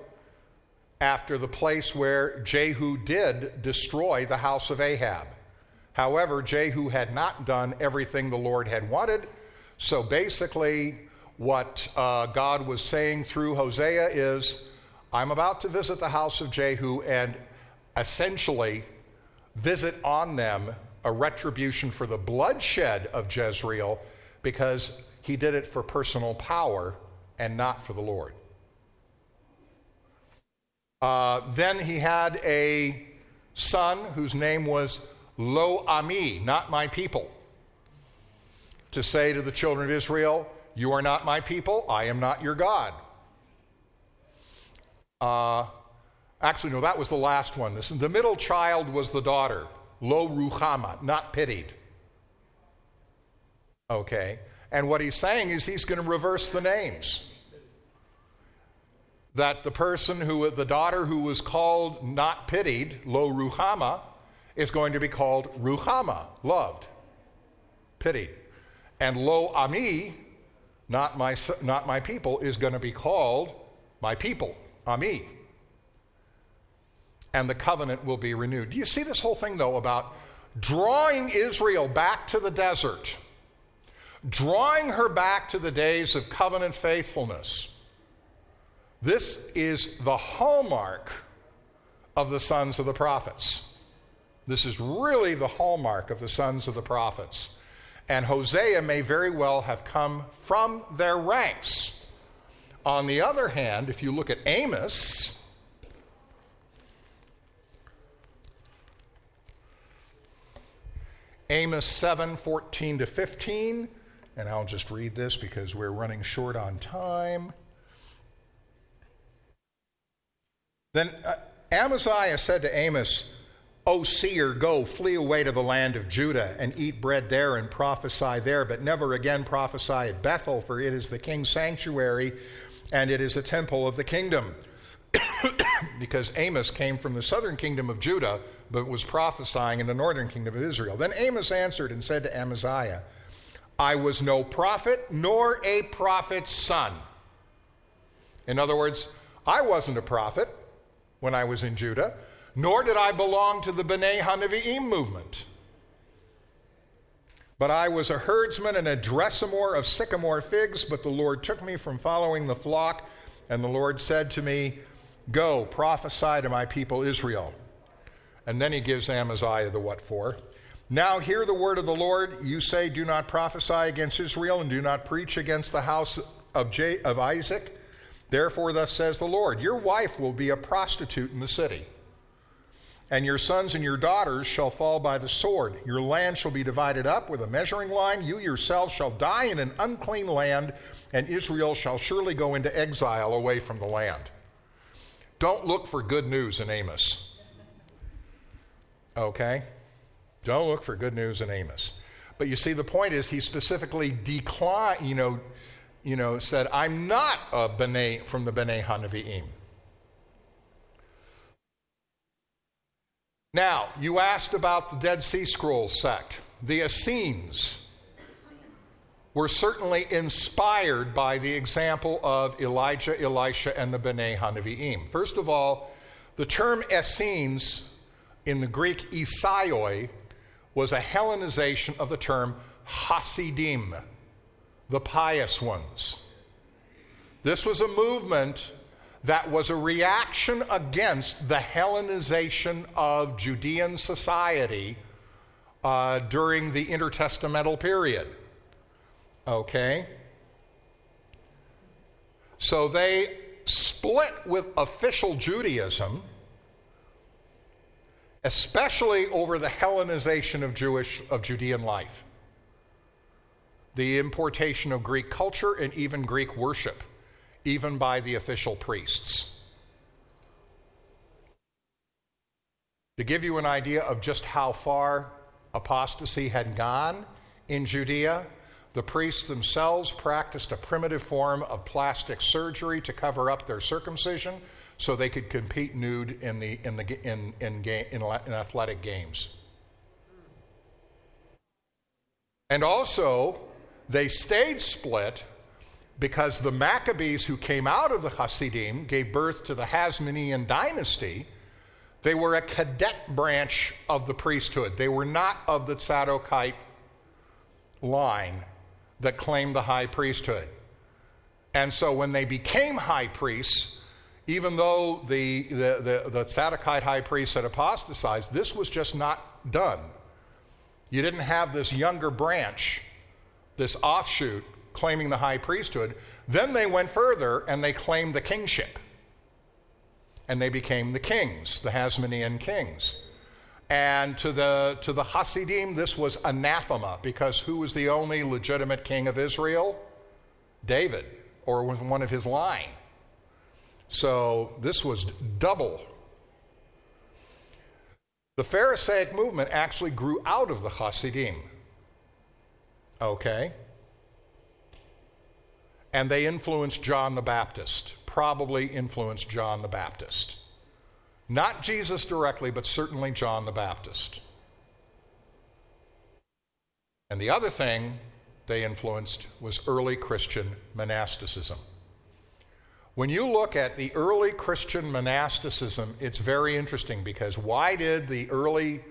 after the place where Jehu did destroy the house of Ahab. However, Jehu had not done everything the Lord had wanted, so basically, what uh, God was saying through Hosea is, I'm about to visit the house of Jehu and essentially visit on them a retribution for the bloodshed of Jezreel because he did it for personal power and not for the Lord. Uh, then he had a son whose name was Lo Ami, not my people, to say to the children of Israel, you are not my people, I am not your God. Uh, Actually, no, that was the last one. This, the middle child was the daughter, Lo Ruchama, not pitied. Okay? And what he's saying is he's going to reverse the names. That the person who, the daughter who was called not pitied, Lo Ruchama, is going to be called Ruchama, loved, pitied. And Lo Ami, not my, not my people, is going to be called my people, uh, Ami. And the covenant will be renewed. Do you see this whole thing, though, about drawing Israel back to the desert, drawing her back to the days of covenant faithfulness? This is the hallmark of the sons of the prophets. This is really the hallmark of the sons of the prophets. And Hosea may very well have come from their ranks. On the other hand, if you look at Amos, Amos 7 14 to 15, and I'll just read this because we're running short on time. Then uh, Amaziah said to Amos, O seer, go, flee away to the land of Judah and eat bread there and prophesy there, but never again prophesy at Bethel, for it is the king's sanctuary and it is a temple of the kingdom. because Amos came from the southern kingdom of Judah, but was prophesying in the northern kingdom of Israel. Then Amos answered and said to Amaziah, I was no prophet nor a prophet's son. In other words, I wasn't a prophet when I was in Judah, nor did I belong to the B'nai Hanavi'im movement. But I was a herdsman and a dressemore of sycamore figs, but the Lord took me from following the flock, and the Lord said to me, Go, prophesy to my people Israel. And then he gives Amaziah the what for. Now hear the word of the Lord. You say, Do not prophesy against Israel, and do not preach against the house of, J- of Isaac. Therefore, thus says the Lord Your wife will be a prostitute in the city, and your sons and your daughters shall fall by the sword. Your land shall be divided up with a measuring line. You yourself shall die in an unclean land, and Israel shall surely go into exile away from the land. Don't look for good news in Amos. Okay? Don't look for good news in Amos. But you see, the point is he specifically declined, you know, you know, said, I'm not a B'nai from the B'nai Hanavi'im. Now, you asked about the Dead Sea Scrolls sect. The Essenes were certainly inspired by the example of Elijah, Elisha, and the B'nai Hanavi'im. First of all, the term Essenes in the Greek Essaioi was a Hellenization of the term Hasidim, the pious ones. This was a movement that was a reaction against the Hellenization of Judean society uh, during the intertestamental period. Okay? So they split with official Judaism, especially over the Hellenization of Jewish of Judean life. The importation of Greek culture and even Greek worship, even by the official priests. To give you an idea of just how far apostasy had gone in Judea, the priests themselves practiced a primitive form of plastic surgery to cover up their circumcision so they could compete nude in, the, in, the, in, in, in, in athletic games. And also, they stayed split because the Maccabees who came out of the Hasidim gave birth to the Hasmonean dynasty. They were a cadet branch of the priesthood. They were not of the Tzadokite line that claimed the high priesthood. And so when they became high priests, even though the, the, the, the Tzadokite high priest had apostatized, this was just not done. You didn't have this younger branch, this offshoot, claiming the high priesthood. Then they went further and they claimed the kingship. And they became the kings, the Hasmonean kings. And to the, to the Hasidim, this was anathema because who was the only legitimate king of Israel? David, or was one of his line. So this was double The Pharisaic movement actually grew out of the Hasidim. Okay? And they influenced John the Baptist, probably influenced John the Baptist. Not Jesus directly, but certainly John the Baptist. And the other thing they influenced was early Christian monasticism. When you look at the early Christian monasticism, it's very interesting because why did the early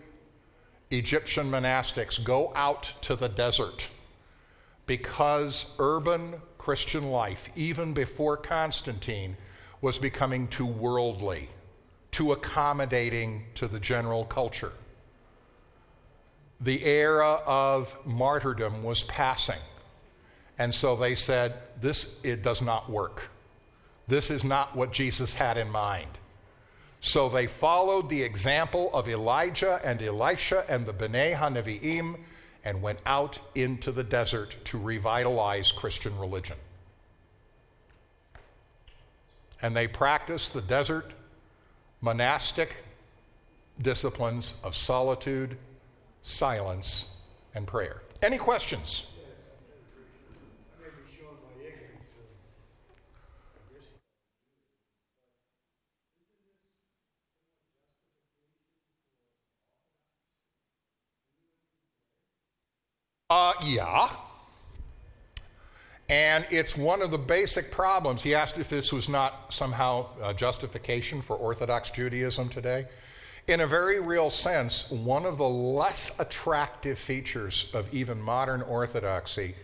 Egyptian monastics go out to the desert? Because urban Christian life, even before Constantine, was becoming too worldly, too accommodating to the general culture. The era of martyrdom was passing. And so they said, this it does not work. This is not what Jesus had in mind. So they followed the example of Elijah and Elisha and the B'nai HaNevi'im and went out into the desert to revitalize Christian religion. And they practiced the desert monastic disciplines of solitude, silence, and prayer. Any questions? I may be showing my ignorance of this. Uh, yeah. And it's one of the basic problems. He asked if this was not somehow a justification for Orthodox Judaism today. In a very real sense, one of the less attractive features of even modern Orthodoxy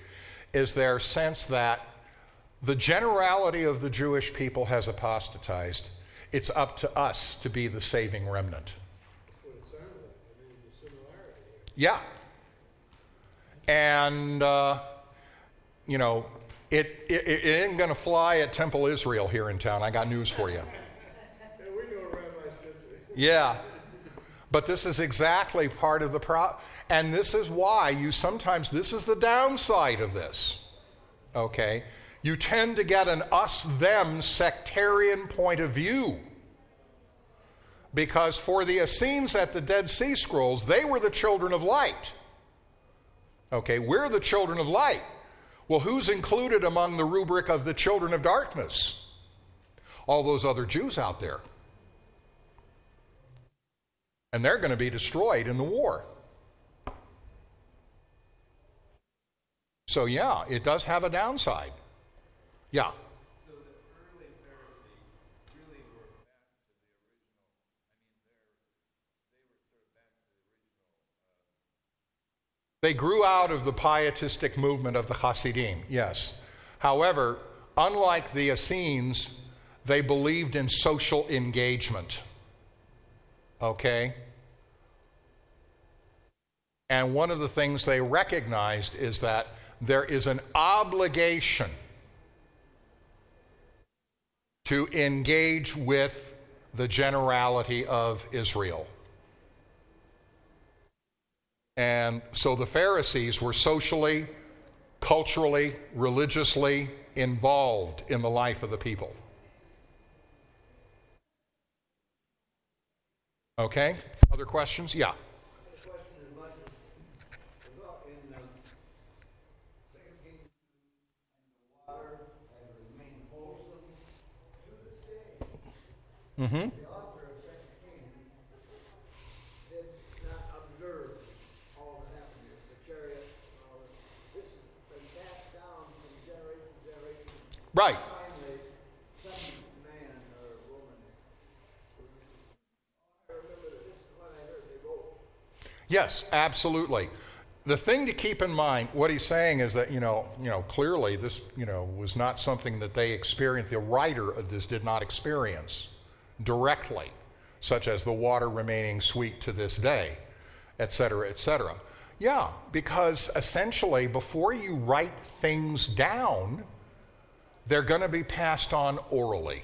is their sense that the generality of the Jewish people has apostatized. It's up to us to be the saving remnant. What it sounded like. I mean, there's a similarity here. Yeah. And, uh, you know, it, it, it ain't going to fly at Temple Israel here in town. I got news for you. And we know Rabbi Yeah. But this is exactly part of the pro. And this is why you sometimes, this is the downside of this. Okay? You tend to get an us them sectarian point of view. Because for the Essenes at the Dead Sea Scrolls, they were the children of light. Okay, we're the children of light. Well, who's included among the rubric of the children of darkness? All those other Jews out there. And they're going to be destroyed in the war. So, yeah, it does have a downside. Yeah. So the early Pharisees really were back to the original. I mean, they're, they were sort of back to the original. They grew out of the pietistic movement of the Hasidim, yes. However, unlike the Essenes, they believed in social engagement. Okay? And one of the things they recognized is that there is an obligation to engage with the generality of Israel. And so the Pharisees were socially, culturally, religiously involved in the life of the people. Okay? Other questions? Yeah. The question is much as, without in, um, Second Kings, and the water has remained wholesome to this day. Mm-hmm. The author of Second Kings did not observe all that happened here, the chariot, and all this. This has been passed down from generation to generation. Right. Finally, some man or woman, I remember that this is when I heard they wrote. Yes, absolutely. The thing to keep in mind, what he's saying is that, you know, you know, clearly this, you know, was not something that they experienced, the writer of this did not experience directly, such as the water remaining sweet to this day, et cetera, et cetera. Yeah, because essentially, before you write things down, they're going to be passed on orally.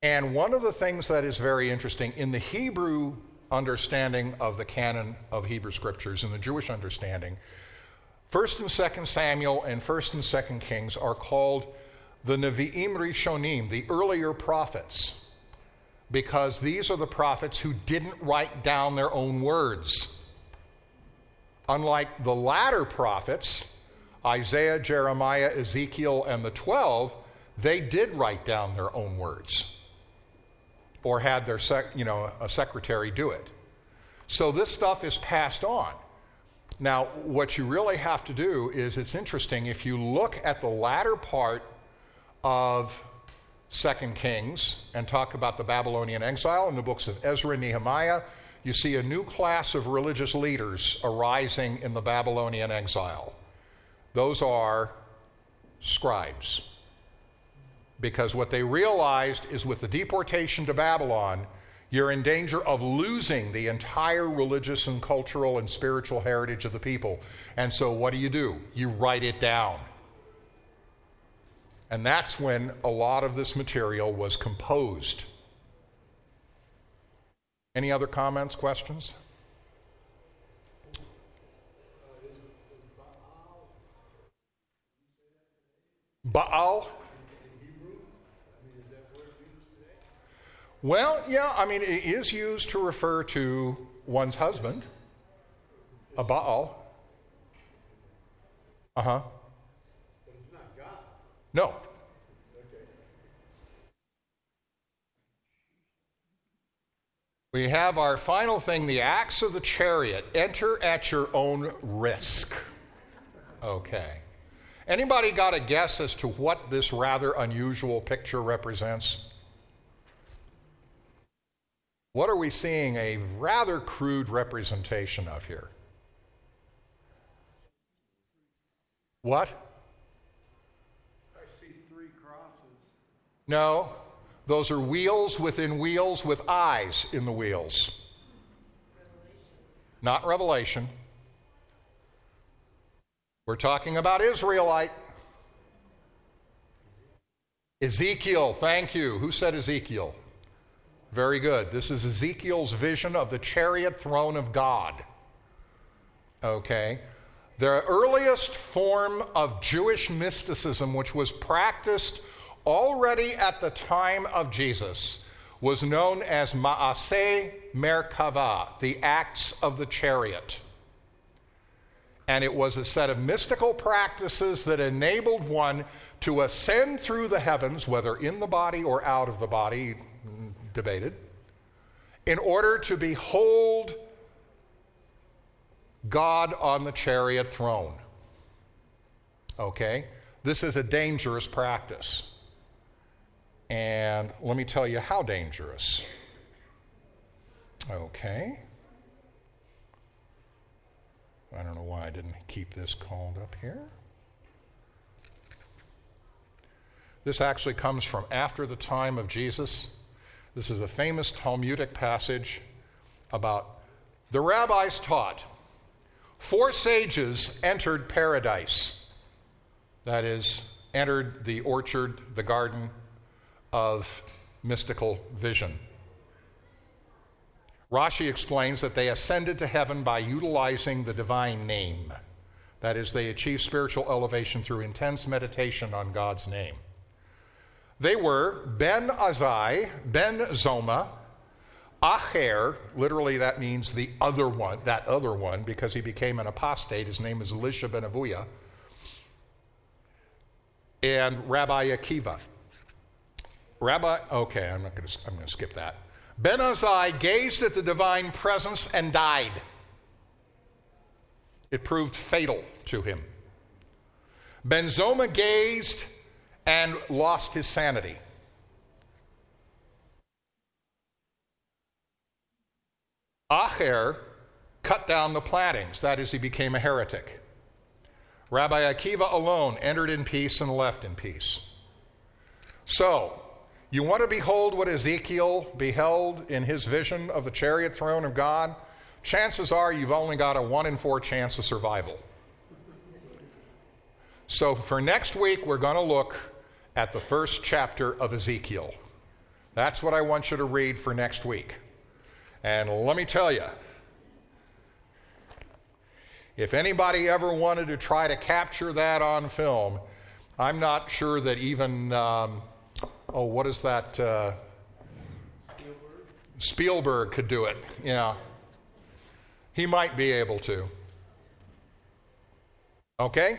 And one of the things that is very interesting in the Hebrew understanding of the canon of Hebrew scriptures and the Jewish understanding, 1st and 2nd Samuel and 1st and 2nd Kings are called the Nevi'im Rishonim, the earlier prophets. because these are the prophets who didn't write down their own words. Unlike the latter prophets, Isaiah, Jeremiah, Ezekiel, and the 12, they did write down their own words or had their sec, you know, a secretary do it. So this stuff is passed on. Now, what you really have to do is it's interesting if you look at the latter part of Second Kings and talk about the Babylonian exile in the books of Ezra and Nehemiah, you see a new class of religious leaders arising in the Babylonian exile. Those are scribes. Because what they realized is with the deportation to Babylon, you're in danger of losing the entire religious and cultural and spiritual heritage of the people. And so, what do you do? You write it down. And that's when a lot of this material was composed. Any other comments, questions? Baal? Well, yeah, I mean, it is used to refer to one's husband, a Baal. Uh huh. But it's not God. No. We have our final thing the acts of the chariot. Enter at your own risk. Okay. Anybody got a guess as to what this rather unusual picture represents? What are we seeing a rather crude representation of here? What? I see three crosses. No, those are wheels within wheels with eyes in the wheels. Not Revelation. We're talking about Israelite. Ezekiel, thank you. Who said Ezekiel? Very good. This is Ezekiel's vision of the chariot throne of God. Okay. The earliest form of Jewish mysticism, which was practiced already at the time of Jesus, was known as Maaseh Merkava, the acts of the chariot. And it was a set of mystical practices that enabled one to ascend through the heavens, whether in the body or out of the body, debated, in order to behold God on the chariot throne. Okay? This is a dangerous practice. And let me tell you how dangerous. Okay. I don't know why I didn't keep this called up here. This actually comes from after the time of Jesus. This is a famous Talmudic passage about the rabbis taught four sages entered paradise. That is, entered the orchard, the garden of mystical vision. Rashi explains that they ascended to heaven by utilizing the divine name. That is, they achieved spiritual elevation through intense meditation on God's name. They were Ben Azai, Ben Zoma, Acher, literally that means the other one, that other one, because he became an apostate. His name is Elisha ben Avuya, and Rabbi Akiva. Rabbi, okay, I'm not going to. I'm going to skip that. Ben Azai gazed at the divine presence and died. It proved fatal to him. Ben Zoma gazed and lost his sanity. Acher cut down the plantings, that is, he became a heretic. Rabbi Akiva alone entered in peace and left in peace. So, you want to behold what Ezekiel beheld in his vision of the chariot throne of God? Chances are you've only got a one in four chance of survival. So, for next week, we're going to look at the first chapter of Ezekiel. That's what I want you to read for next week. And let me tell you, if anybody ever wanted to try to capture that on film, I'm not sure that even, um, oh, what is that? Uh, Spielberg could do it. Yeah. He might be able to. Okay?